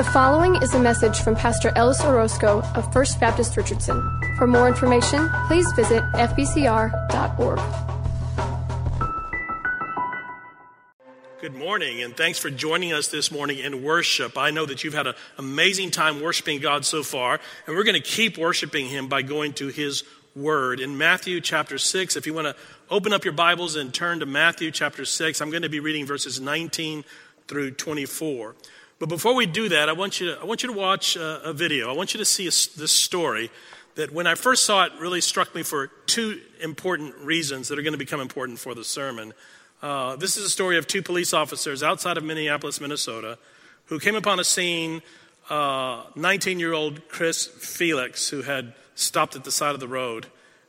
The following is a message from Pastor Ellis Orozco of First Baptist Richardson. For more information, please visit fbcr.org. Good morning, and thanks for joining us this morning in worship. I know that you've had an amazing time worshiping God so far, and we're going to keep worshiping Him by going to His Word. In Matthew chapter 6, if you want to open up your Bibles and turn to Matthew chapter 6, I'm going to be reading verses 19 through 24. But before we do that, I want you to, I want you to watch a, a video. I want you to see a, this story that when I first saw it really struck me for two important reasons that are going to become important for the sermon. Uh, this is a story of two police officers outside of Minneapolis, Minnesota, who came upon a scene 19 uh, year old Chris Felix, who had stopped at the side of the road.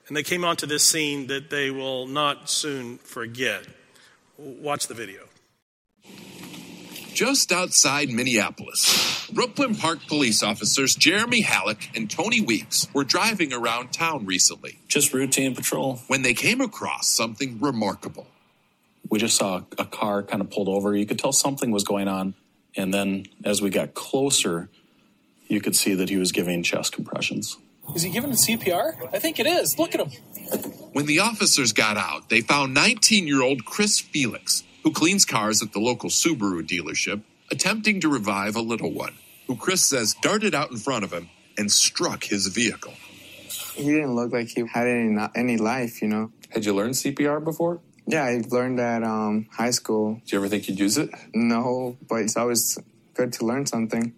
And they came onto this scene that they will not soon forget. Watch the video just outside Minneapolis. Brooklyn Park police officers Jeremy Halleck and Tony Weeks were driving around town recently. Just routine patrol. When they came across something remarkable. We just saw a car kind of pulled over. You could tell something was going on. And then as we got closer, you could see that he was giving chest compressions. Is he giving CPR? I think it is. Look at him. When the officers got out, they found 19 year old Chris Felix who cleans cars at the local Subaru dealership, attempting to revive a little one, who Chris says darted out in front of him and struck his vehicle. He didn't look like he had any any life, you know. Had you learned CPR before? Yeah, I learned at um, high school. Do you ever think you'd use it? No, but it's always good to learn something.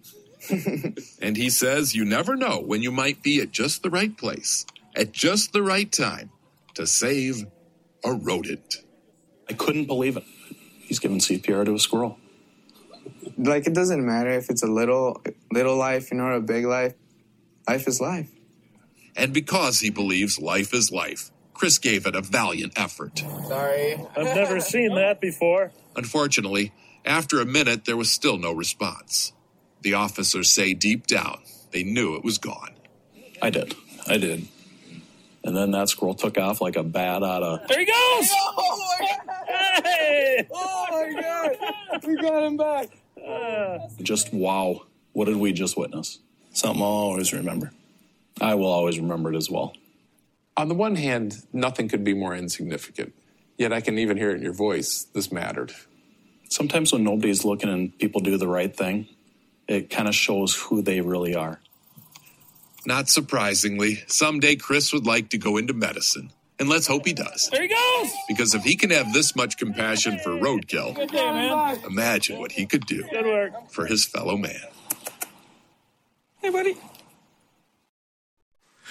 and he says you never know when you might be at just the right place, at just the right time to save a rodent. I couldn't believe it. He's giving CPR to a squirrel. Like it doesn't matter if it's a little little life, you know, or a big life. Life is life. And because he believes life is life, Chris gave it a valiant effort. Sorry. I've never seen that before. Unfortunately, after a minute, there was still no response. The officers say deep down they knew it was gone. I did. I did. And then that squirrel took off like a bat out of. There he goes! Oh my god! Hey! Oh my god! We got him back. Uh, just wow. What did we just witness? Something I'll always remember. I will always remember it as well. On the one hand, nothing could be more insignificant. Yet I can even hear it in your voice. This mattered. Sometimes when nobody's looking and people do the right thing, it kind of shows who they really are. Not surprisingly, someday Chris would like to go into medicine. And let's hope he does. There he goes! Because if he can have this much compassion for roadkill, day, imagine what he could do for his fellow man. Hey, buddy.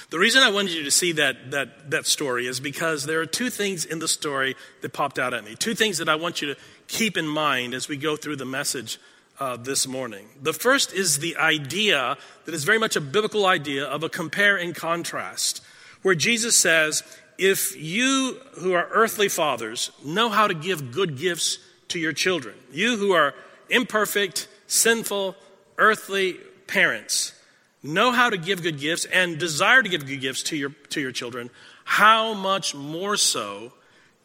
The reason I wanted you to see that, that, that story is because there are two things in the story that popped out at me. Two things that I want you to keep in mind as we go through the message uh, this morning. The first is the idea that is very much a biblical idea of a compare and contrast, where Jesus says, if you who are earthly fathers know how to give good gifts to your children, you who are imperfect, sinful, earthly parents, know how to give good gifts and desire to give good gifts to your, to your children, how much more so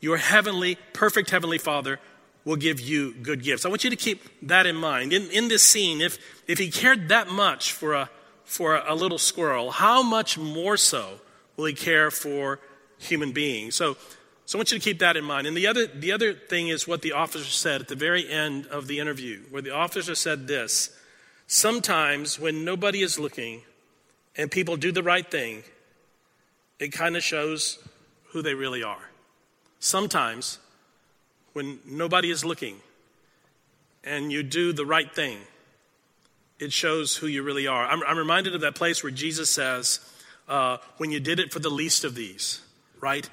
your heavenly, perfect heavenly Father will give you good gifts. I want you to keep that in mind. In, in this scene, if, if he cared that much for a, for a, a little squirrel, how much more so will he care for human beings? So, so I want you to keep that in mind. And the other, the other thing is what the officer said at the very end of the interview, where the officer said this Sometimes when nobody is looking and people do the right thing, it kind of shows who they really are. Sometimes when nobody is looking and you do the right thing, it shows who you really are. I'm, I'm reminded of that place where Jesus says, uh, when you did it for the least of these, right?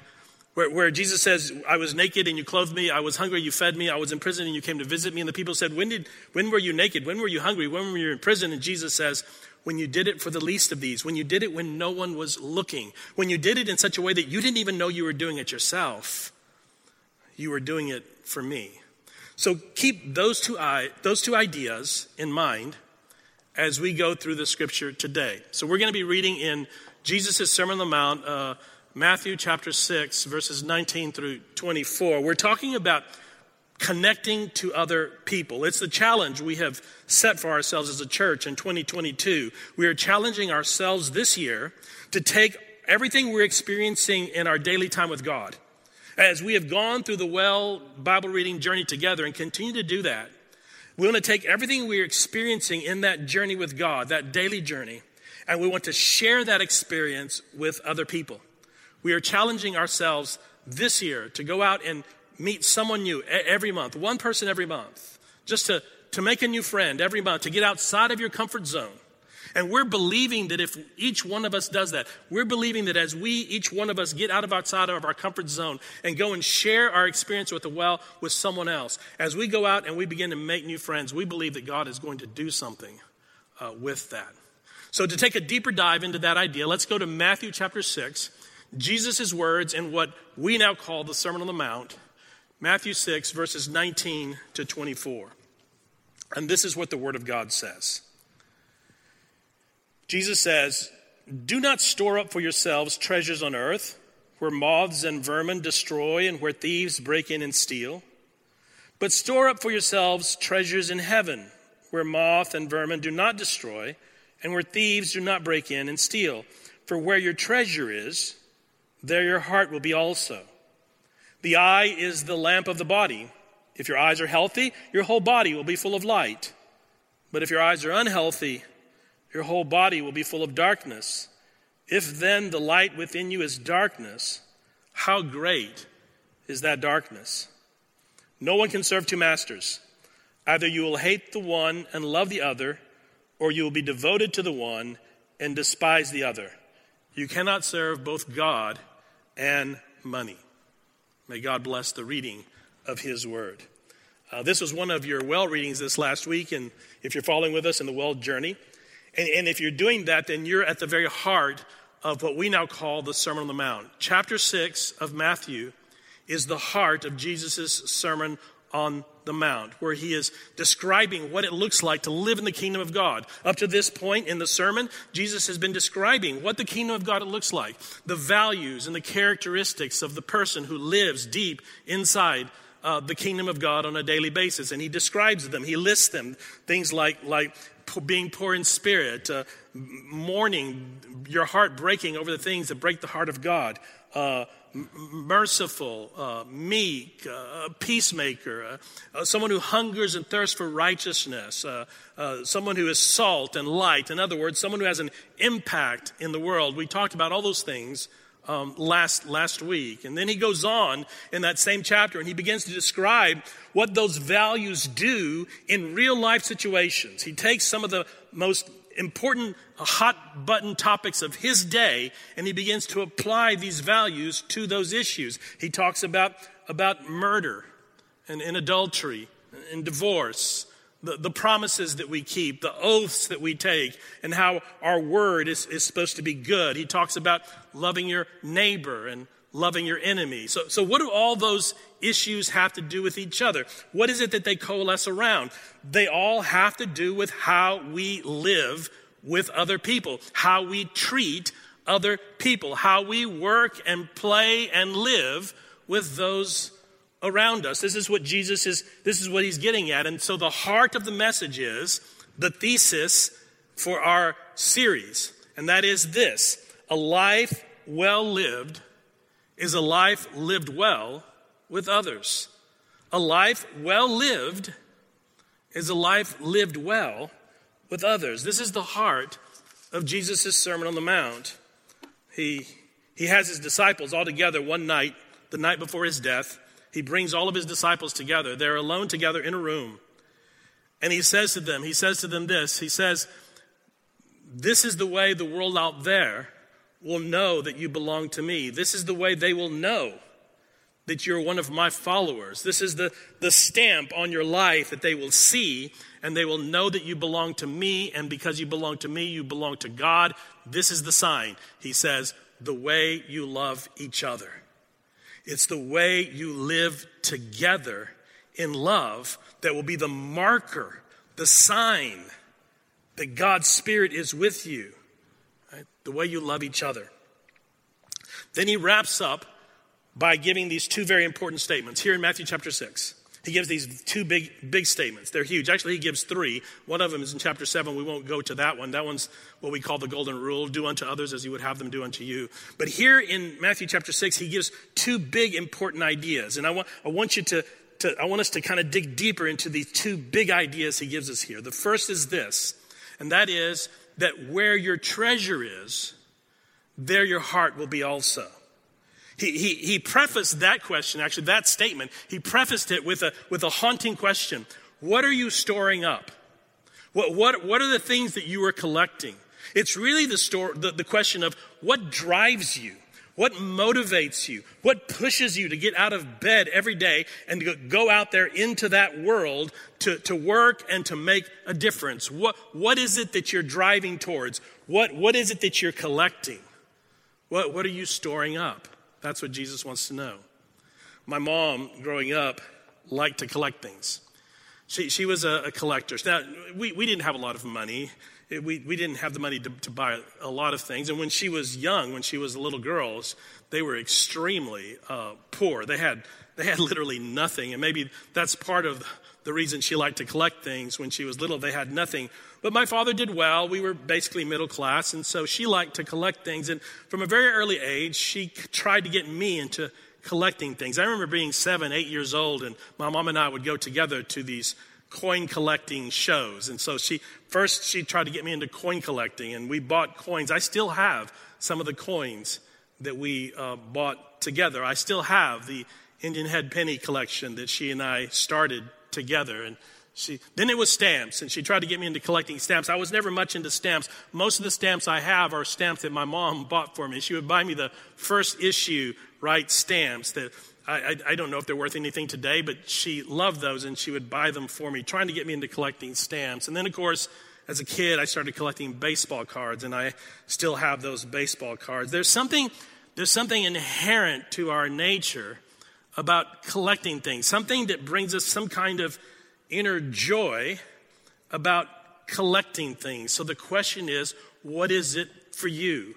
Where, where, Jesus says, I was naked and you clothed me, I was hungry, you fed me, I was in prison and you came to visit me. And the people said, When did when were you naked? When were you hungry? When were you in prison? And Jesus says, When you did it for the least of these, when you did it when no one was looking, when you did it in such a way that you didn't even know you were doing it yourself, you were doing it for me. So keep those two, those two ideas in mind as we go through the scripture today. So we're going to be reading in Jesus' Sermon on the Mount, uh, Matthew chapter 6, verses 19 through 24. We're talking about connecting to other people. It's the challenge we have set for ourselves as a church in 2022. We are challenging ourselves this year to take everything we're experiencing in our daily time with God. As we have gone through the well Bible reading journey together and continue to do that, we want to take everything we're experiencing in that journey with God, that daily journey, and we want to share that experience with other people. We are challenging ourselves this year to go out and meet someone new every month, one person every month, just to, to make a new friend every month, to get outside of your comfort zone. And we're believing that if each one of us does that, we're believing that as we, each one of us, get out of outside of our comfort zone and go and share our experience with the well with someone else, as we go out and we begin to make new friends, we believe that God is going to do something uh, with that. So, to take a deeper dive into that idea, let's go to Matthew chapter 6, Jesus' words in what we now call the Sermon on the Mount. Matthew 6, verses 19 to 24. And this is what the Word of God says Jesus says, Do not store up for yourselves treasures on earth, where moths and vermin destroy and where thieves break in and steal. But store up for yourselves treasures in heaven, where moth and vermin do not destroy, and where thieves do not break in and steal. For where your treasure is, there your heart will be also. The eye is the lamp of the body. If your eyes are healthy, your whole body will be full of light. But if your eyes are unhealthy, your whole body will be full of darkness. If then the light within you is darkness, how great is that darkness? No one can serve two masters. Either you will hate the one and love the other, or you will be devoted to the one and despise the other. You cannot serve both God and money. May God bless the reading of His Word. Uh, this was one of your well readings this last week, and if you're following with us in the well journey, and, and if you're doing that, then you're at the very heart of what we now call the Sermon on the Mount. Chapter 6 of Matthew is the heart of Jesus' Sermon on the Mount, where he is describing what it looks like to live in the kingdom of God. Up to this point in the sermon, Jesus has been describing what the kingdom of God looks like, the values and the characteristics of the person who lives deep inside uh, the kingdom of God on a daily basis. And he describes them, he lists them, things like, like being poor in spirit, uh, mourning, your heart breaking over the things that break the heart of God. Uh, merciful, uh, meek, uh, peacemaker, uh, uh, someone who hungers and thirsts for righteousness, uh, someone who is salt and light. In other words, someone who has an impact in the world. We talked about all those things um, last, last week. And then he goes on in that same chapter and he begins to describe what those values do in real life situations. He takes some of the most important hot button topics of his day and he begins to apply these values to those issues. He talks about, about murder and, and adultery and divorce, the, the promises that we keep, the oaths that we take, and how our word is, is supposed to be good. He talks about loving your neighbor and loving your enemy. So, so what do all those issues have to do with each other? What is it that they coalesce around? They all have to do with how we live with other people, how we treat other people, how we work and play and live with those around us. This is what Jesus is, this is what he's getting at. And so the heart of the message is the thesis for our series, and that is this a life well lived is a life lived well with others. A life well lived is a life lived well with others. This is the heart of Jesus' Sermon on the Mount. He, he has his disciples all together one night, the night before his death. He brings all of his disciples together. They're alone together in a room. And he says to them, he says to them this, he says, This is the way the world out there will know that you belong to me. This is the way they will know that you're one of my followers. This is the, the stamp on your life that they will see, and they will know that you belong to me, and because you belong to me, you belong to God. This is the sign. He says, the way you love each other. It's the way you live together in love that will be the marker, the sign that God's Spirit is with you. Right? The way you love each other. Then he wraps up by giving these two very important statements here in Matthew chapter 6. He gives these two big, big statements. They're huge. Actually, he gives three. One of them is in chapter 7. We won't go to that one. That one's what we call the golden rule do unto others as you would have them do unto you. But here in Matthew chapter 6, he gives two big, important ideas. And I want, I want you to, to, I want us to kind of dig deeper into these two big ideas he gives us here. The first is this, and that is that where your treasure is, there your heart will be also. He, he, he prefaced that question, actually, that statement, he prefaced it with a, with a haunting question What are you storing up? What, what, what are the things that you are collecting? It's really the, store, the, the question of what drives you, what motivates you, what pushes you to get out of bed every day and to go out there into that world to, to work and to make a difference. What, what is it that you're driving towards? What, what is it that you're collecting? What, what are you storing up? That's what Jesus wants to know. My mom, growing up, liked to collect things. She, she was a, a collector. Now, we, we didn't have a lot of money. We, we didn't have the money to, to buy a lot of things. And when she was young, when she was a little girl, they were extremely uh, poor. They had, they had literally nothing. And maybe that's part of the reason she liked to collect things. When she was little, they had nothing. But my father did well. We were basically middle class. And so she liked to collect things. And from a very early age, she tried to get me into collecting things. I remember being seven, eight years old, and my mom and I would go together to these coin collecting shows. And so she first she tried to get me into coin collecting, and we bought coins. I still have some of the coins that we uh, bought together. I still have the Indian head penny collection that she and I started together. And she, then it was stamps, and she tried to get me into collecting stamps. I was never much into stamps. Most of the stamps I have are stamps that my mom bought for me. She would buy me the first issue, right, stamps that I, I, I don't know if they're worth anything today, but she loved those, and she would buy them for me, trying to get me into collecting stamps. And then, of course, as a kid, I started collecting baseball cards, and I still have those baseball cards. There's something, there's something inherent to our nature about collecting things, something that brings us some kind of inner joy about collecting things. So the question is, what is it for you?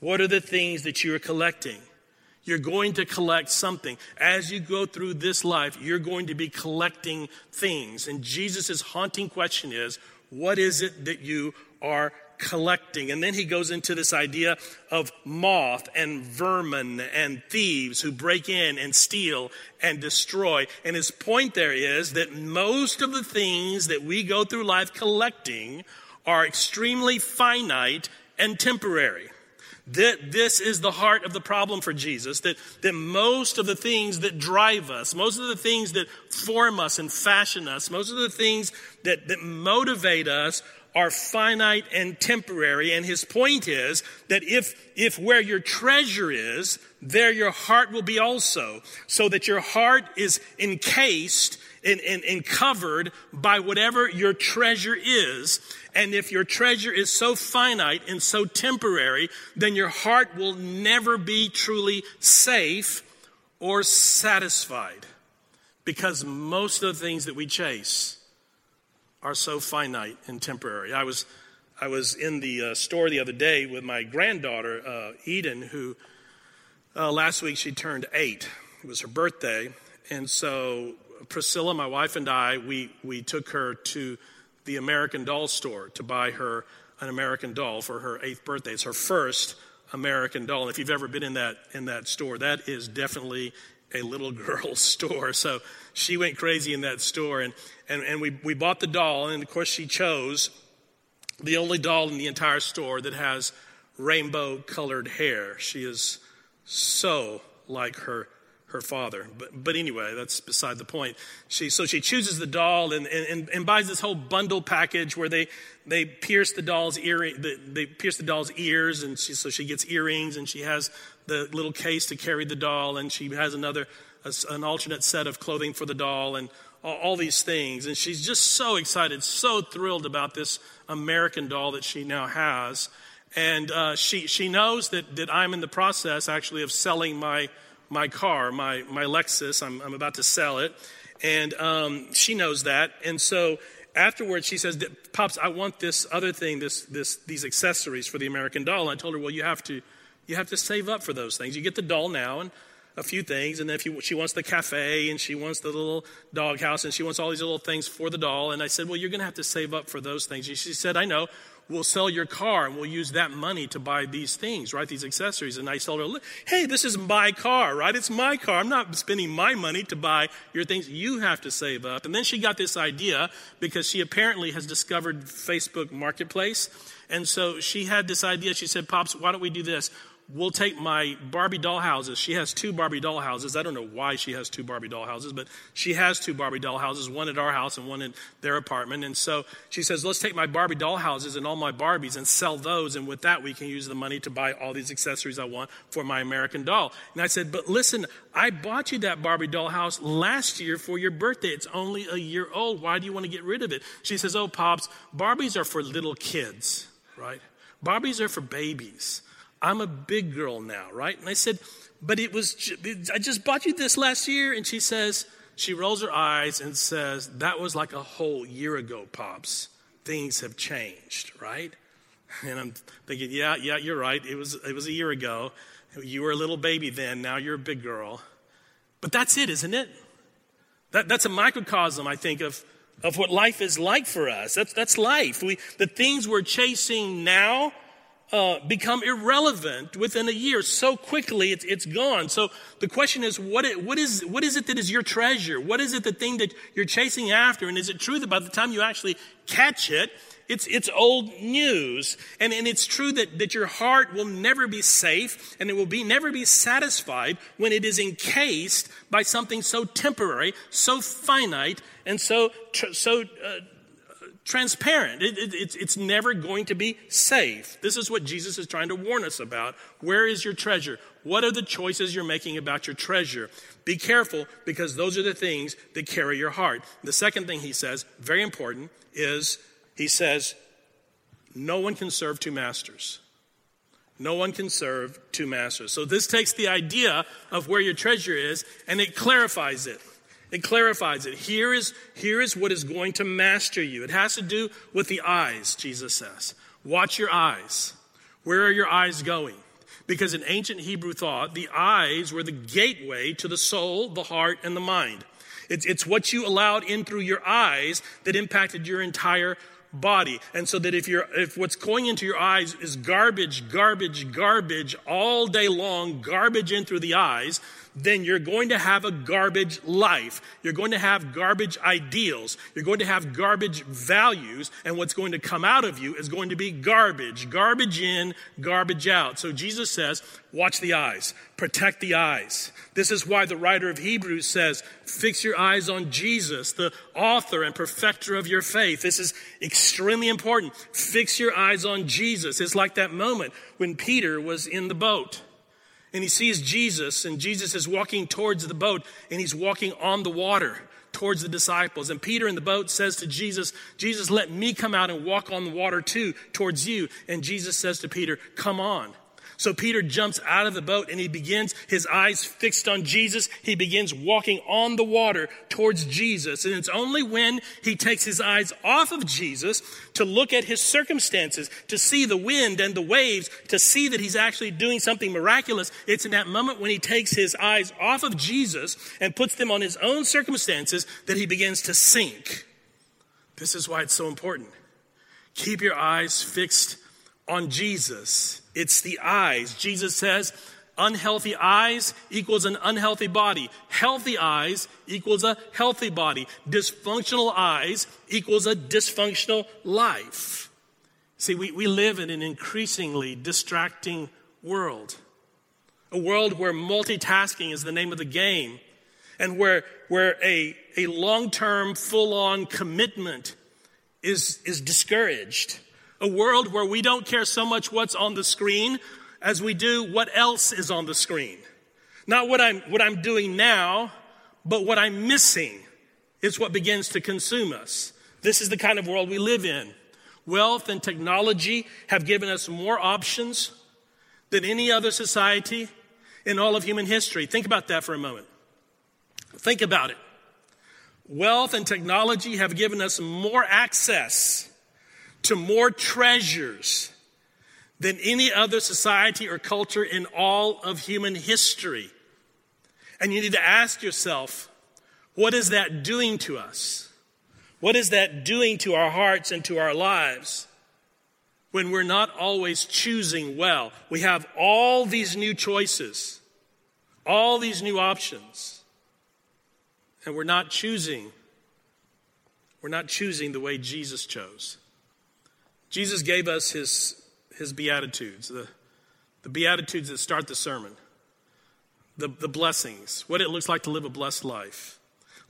What are the things that you are collecting? You're going to collect something. As you go through this life, you're going to be collecting things. And Jesus' haunting question is, what is it that you are collecting. And then he goes into this idea of moth and vermin and thieves who break in and steal and destroy. And his point there is that most of the things that we go through life collecting are extremely finite and temporary. That this is the heart of the problem for Jesus, that, that most of the things that drive us, most of the things that form us and fashion us, most of the things that, that motivate us are finite and temporary. And his point is that if, if where your treasure is, there your heart will be also. So that your heart is encased and, and, and covered by whatever your treasure is. And if your treasure is so finite and so temporary, then your heart will never be truly safe or satisfied. Because most of the things that we chase are so finite and temporary. I was, I was in the uh, store the other day with my granddaughter, uh, Eden, who uh, last week she turned eight. It was her birthday. And so Priscilla, my wife, and I, we, we took her to the American Doll store to buy her an American doll for her eighth birthday. It's her first American doll. And if you've ever been in that, in that store, that is definitely a little girl's store. So she went crazy in that store. And, and, and we, we bought the doll. And of course, she chose the only doll in the entire store that has rainbow colored hair. She is so like her her father. But, but anyway, that's beside the point. She, so she chooses the doll and, and, and buys this whole bundle package where they, they pierce the doll's ear, they pierce the doll's ears. And she, so she gets earrings and she has the little case to carry the doll. And she has another, an alternate set of clothing for the doll and all, these things. And she's just so excited, so thrilled about this American doll that she now has. And uh, she, she knows that, that I'm in the process actually of selling my my car, my, my Lexus. I'm, I'm about to sell it. And um, she knows that. And so afterwards, she says, Pops, I want this other thing, this, this, these accessories for the American doll. And I told her, well, you have to, you have to save up for those things. You get the doll now, and a few things. And then if you, she wants the cafe and she wants the little doghouse and she wants all these little things for the doll. And I said, Well, you're going to have to save up for those things. And she said, I know. We'll sell your car and we'll use that money to buy these things, right? These accessories. And I told her, Hey, this is my car, right? It's my car. I'm not spending my money to buy your things. You have to save up. And then she got this idea because she apparently has discovered Facebook Marketplace. And so she had this idea. She said, Pops, why don't we do this? We'll take my Barbie doll houses. She has two Barbie doll houses. I don't know why she has two Barbie doll houses, but she has two Barbie doll houses, one at our house and one in their apartment. And so she says, let's take my Barbie doll houses and all my Barbies and sell those. And with that, we can use the money to buy all these accessories I want for my American doll. And I said, but listen, I bought you that Barbie doll house last year for your birthday. It's only a year old. Why do you want to get rid of it? She says, oh, Pops, Barbies are for little kids, right? Barbies are for babies. I'm a big girl now, right? And I said, but it was, I just bought you this last year. And she says, she rolls her eyes and says, that was like a whole year ago, Pops. Things have changed, right? And I'm thinking, yeah, yeah, you're right. It was, it was a year ago. You were a little baby then. Now you're a big girl. But that's it, isn't it? That, that's a microcosm, I think, of, of what life is like for us. That's, that's life. We, the things we're chasing now uh, become irrelevant within a year. So quickly, it's, it's gone. So the question is, what, it, what, is, what is it that is your treasure? What is it the thing that you're chasing after? And is it true that by the time you actually catch it, it's, it's old news. And, and it's true that, that your heart will never be safe and it will be, never be satisfied when it is encased by something so temporary, so finite, and so, so uh, transparent. It, it, it's, it's never going to be safe. This is what Jesus is trying to warn us about. Where is your treasure? What are the choices you're making about your treasure? Be careful because those are the things that carry your heart. The second thing he says, very important, is he says, no one can serve two masters. No one can serve two masters. So this takes the idea of where your treasure is and it clarifies it. It clarifies it. Here is, here is what is going to master you. It has to do with the eyes, Jesus says. Watch your eyes. Where are your eyes going? Because in ancient Hebrew thought, the eyes were the gateway to the soul, the heart, and the mind. It's, it's what you allowed in through your eyes that impacted your entire body. And so that if you're, if what's going into your eyes is garbage, garbage, garbage all day long, garbage in through the eyes, then you're going to have a garbage life. You're going to have garbage ideals. You're going to have garbage values. And what's going to come out of you is going to be garbage. Garbage in, garbage out. So Jesus says, watch the eyes, protect the eyes. This is why the writer of Hebrews says, fix your eyes on Jesus, the author and perfecter of your faith. This is extremely important. Fix your eyes on Jesus. It's like that moment when Peter was in the boat and he sees Jesus, and Jesus is walking towards the boat, and he's walking on the water towards the disciples. And Peter in the boat says to Jesus, Jesus, let me come out and walk on the water too, towards you. And Jesus says to Peter, Come on. So Peter jumps out of the boat and he begins, his eyes fixed on Jesus. He begins walking on the water towards Jesus. And it's only when he takes his eyes off of Jesus to look at his circumstances, to see the wind and the waves, to see that he's actually doing something miraculous. It's in that moment when he takes his eyes off of Jesus and puts them on his own circumstances that he begins to sink. This is why it's so important. Keep your eyes fixed on Jesus it's the eyes. Jesus says, unhealthy eyes equals an unhealthy body. Healthy eyes equals a healthy body. Dysfunctional eyes equals a dysfunctional life. See, we, we live in an increasingly distracting world. A world where multitasking is the name of the game and where, where a, a long term, full on commitment is, is discouraged a world where we don't care so much what's on the screen as we do what else is on the screen. Not what I'm, what I'm doing now, but what I'm missing is what begins to consume us. This is the kind of world we live in. Wealth and technology have given us more options than any other society in all of human history. Think about that for a moment. Think about it. Wealth and technology have given us more access to more treasures than any other society or culture in all of human history. And you need to ask yourself, what is that doing to us? What is that doing to our hearts and to our lives when we're not always choosing well? We have all these new choices, all these new options, and we're not choosing. We're not choosing the way Jesus chose. Jesus gave us his, his Beatitudes, the, the Beatitudes that start the sermon, the, the blessings, what it looks like to live a blessed life.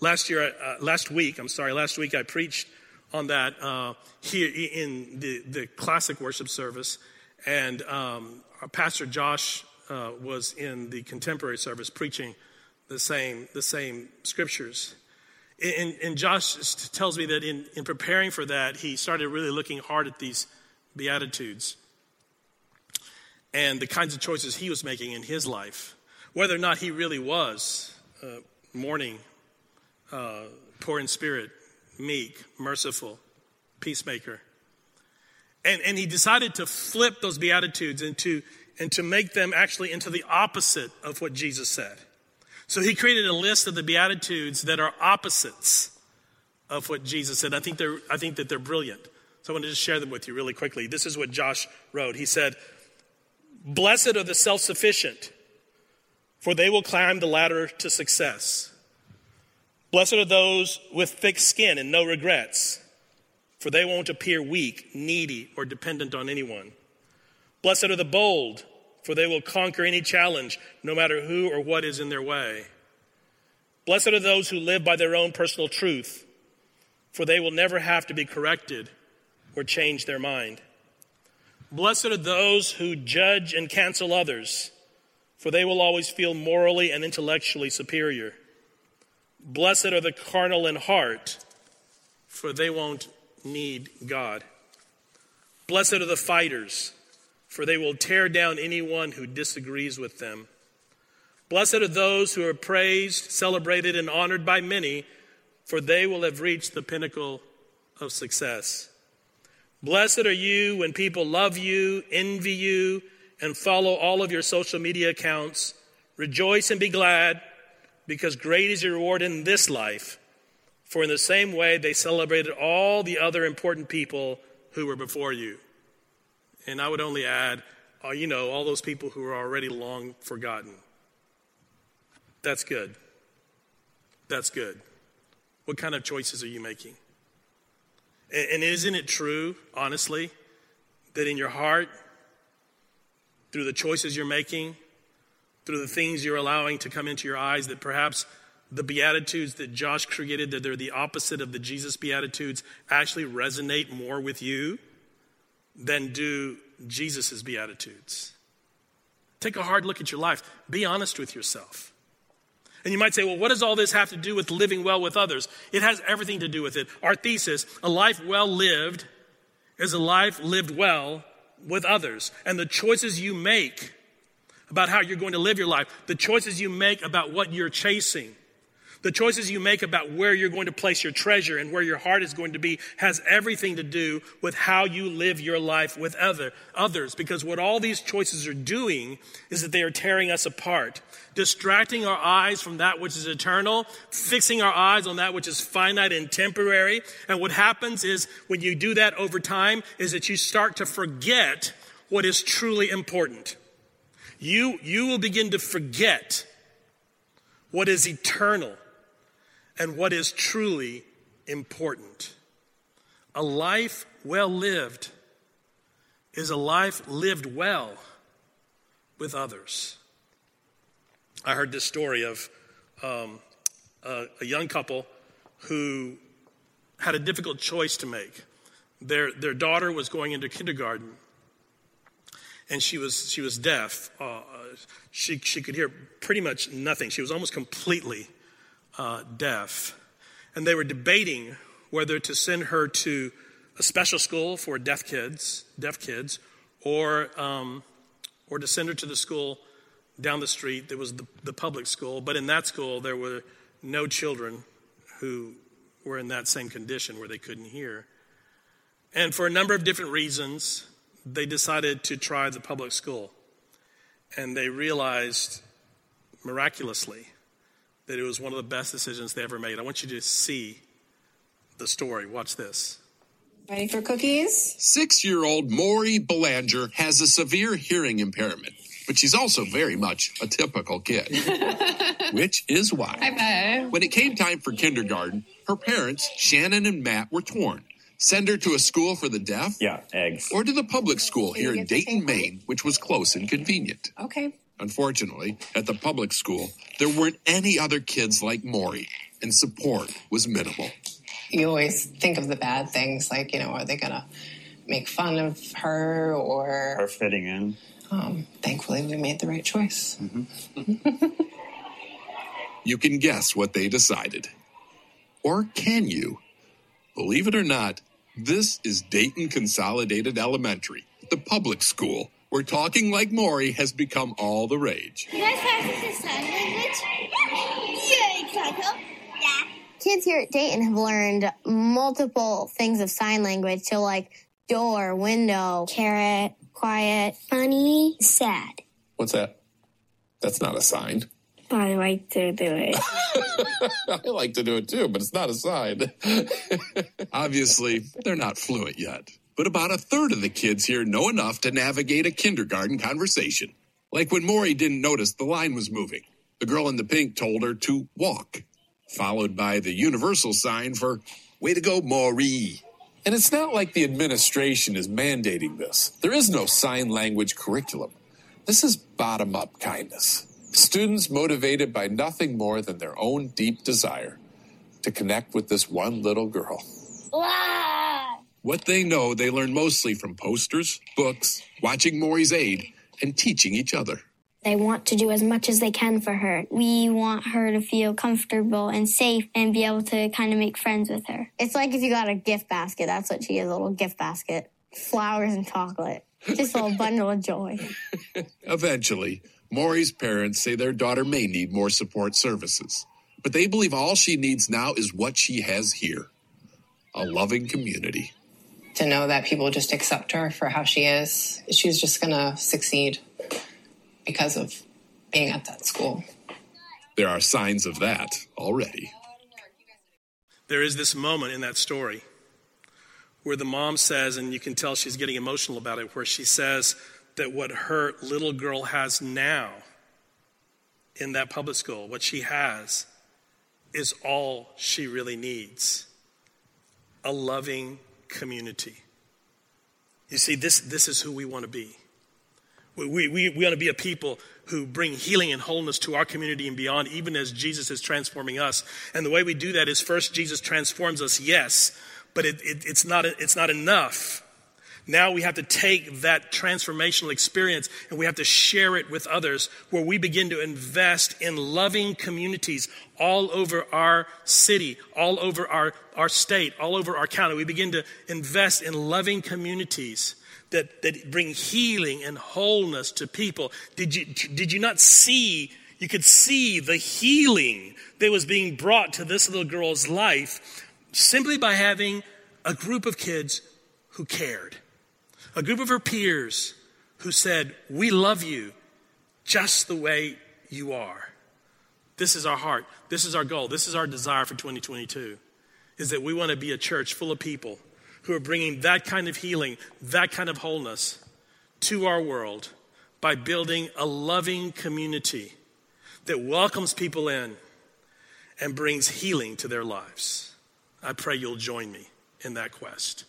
Last year, uh, last week, I'm sorry, last week I preached on that uh, here in the, the classic worship service, and um, our pastor Josh uh, was in the contemporary service preaching the same the same scriptures. And, and Josh tells me that in, in preparing for that, he started really looking hard at these beatitudes and the kinds of choices he was making in his life, whether or not he really was uh, mourning uh, poor in spirit, meek, merciful, peacemaker. And, and he decided to flip those Beatitudes into, and to make them actually into the opposite of what Jesus said. So he created a list of the Beatitudes that are opposites of what Jesus said. I think, they're, I think that they're brilliant. So I want to just share them with you really quickly. This is what Josh wrote. He said, Blessed are the self sufficient, for they will climb the ladder to success. Blessed are those with thick skin and no regrets, for they won't appear weak, needy, or dependent on anyone. Blessed are the bold, for they will conquer any challenge, no matter who or what is in their way. Blessed are those who live by their own personal truth, for they will never have to be corrected or change their mind. Blessed are those who judge and cancel others, for they will always feel morally and intellectually superior. Blessed are the carnal in heart, for they won't need God. Blessed are the fighters, for they will tear down anyone who disagrees with them. Blessed are those who are praised, celebrated, and honored by many, for they will have reached the pinnacle of success. Blessed are you when people love you, envy you, and follow all of your social media accounts. Rejoice and be glad because great is your reward in this life. For in the same way, they celebrated all the other important people who were before you. And I would only add, uh, you know, all those people who are already long forgotten. That's good. That's good. What kind of choices are you making? And, and isn't it true, honestly, that in your heart, through the choices you're making, through the things you're allowing to come into your eyes, that perhaps the Beatitudes that Josh created, that they're the opposite of the Jesus Beatitudes, actually resonate more with you than do Jesus' Beatitudes. Take a hard look at your life. Be honest with yourself. And you might say, well, what does all this have to do with living well with others? It has everything to do with it. Our thesis a life well lived is a life lived well with others. And the choices you make about how you're going to live your life, the choices you make about what you're chasing, the choices you make about where you're going to place your treasure and where your heart is going to be has everything to do with how you live your life with other, others. Because what all these choices are doing is that they are tearing us apart, distracting our eyes from that which is eternal, fixing our eyes on that which is finite and temporary. And what happens is when you do that over time is that you start to forget what is truly important you, you will begin to forget what is eternal and what is truly important. A life well lived is a life lived well with others. I heard this story of um, a, a young couple who had a difficult choice to make. Their, their daughter was going into kindergarten and she was she was deaf. Uh, uh, she she could hear pretty much nothing. She was almost completely uh, deaf, and they were debating whether to send her to a special school for deaf kids, deaf kids, or um, or to send her to the school down the street. that was the, the public school, but in that school there were no children who were in that same condition where they couldn't hear. And for a number of different reasons, they decided to try the public school. And they realized miraculously that it was one of the best decisions they ever made. I want you to see the story. Watch this. Ready for cookies? Six year old Maury Belanger has a severe hearing impairment, but she's also very much a typical kid. Which is why, I bet. when it came time for kindergarten, her parents, Shannon and Matt, were torn. Send her to a school for the deaf Yeah, eggs. or to the public school here in Dayton. Maine, which was close and convenient. Okay. Unfortunately, at the public school, there weren't any other kids like Maury, and support was minimal. You always think of the bad things, like, you know, are they going to make fun of her or. Are fitting in. Um, thankfully, we made the right choice. You can guess what they decided. Or can you? Believe it or not, this is Dayton Consolidated Elementary, the public school, where talking like Maury has become all the rage. You guys practice the sign language? Yeah, exactly. Yeah. Kids here at Dayton have learned multiple things of sign language, so like door, window, carrot, quiet, funny, sad. What's that? That's not a sign. I like to do it. I like to do it too, but it's not a sign. Obviously, they're not fluent yet, but about a third of the kids here know enough to navigate a kindergarten conversation. Like when Maury didn't notice the line was moving. The girl in the pink told her to walk, followed by the universal sign for way to go, Maury. And it's not like the administration is mandating this. There is no sign language curriculum. This is bottom up kindness. Students motivated by nothing more than their own deep desire to connect with this one little girl. wow. What they know, they learn mostly from posters, books, watching Maury's aid, and teaching each other. They want to do as much as they can for her. We want her to feel comfortable and safe and be able to kind of make friends with her. It's like if you got a gift basket. That's what she is, a little gift basket. Flowers and chocolate. Just a little bundle of joy. Eventually, Maury's parents say their daughter may need more support services, but they believe all she needs now is what she has here a loving community. To know that people just accept her for how she is, she's just going to succeed because of being at that school. There are signs of that already. There is this moment in that story where the mom says, and you can tell she's getting emotional about it, where she says that what her little girl has now in that public school, what she has, is all she really needs a loving community. You see, this, this is who we want to be. We, we, we want to be a people who bring healing and wholeness to our community and beyond, even as Jesus is transforming us. And the way we do that is first, Jesus transforms us, yes, but it, it, it's, not, it's not enough. Now we have to take that transformational experience and we have to share it with others where we begin to invest in loving communities all over our city, all over our, our state, all over our county. We begin to invest in loving communities that, that bring healing and wholeness to people. Did you, did you not see? You could see the healing that was being brought to this little girl's life simply by having a group of kids who cared a group of her peers who said, We love you just the way you are. This is our heart. This is our goal. This is our desire for 2022 is that we want to be a church full of people who are bringing that kind of healing, that kind of wholeness to our world by building a loving community that welcomes people in and brings healing to their lives. I pray you'll join me in that quest.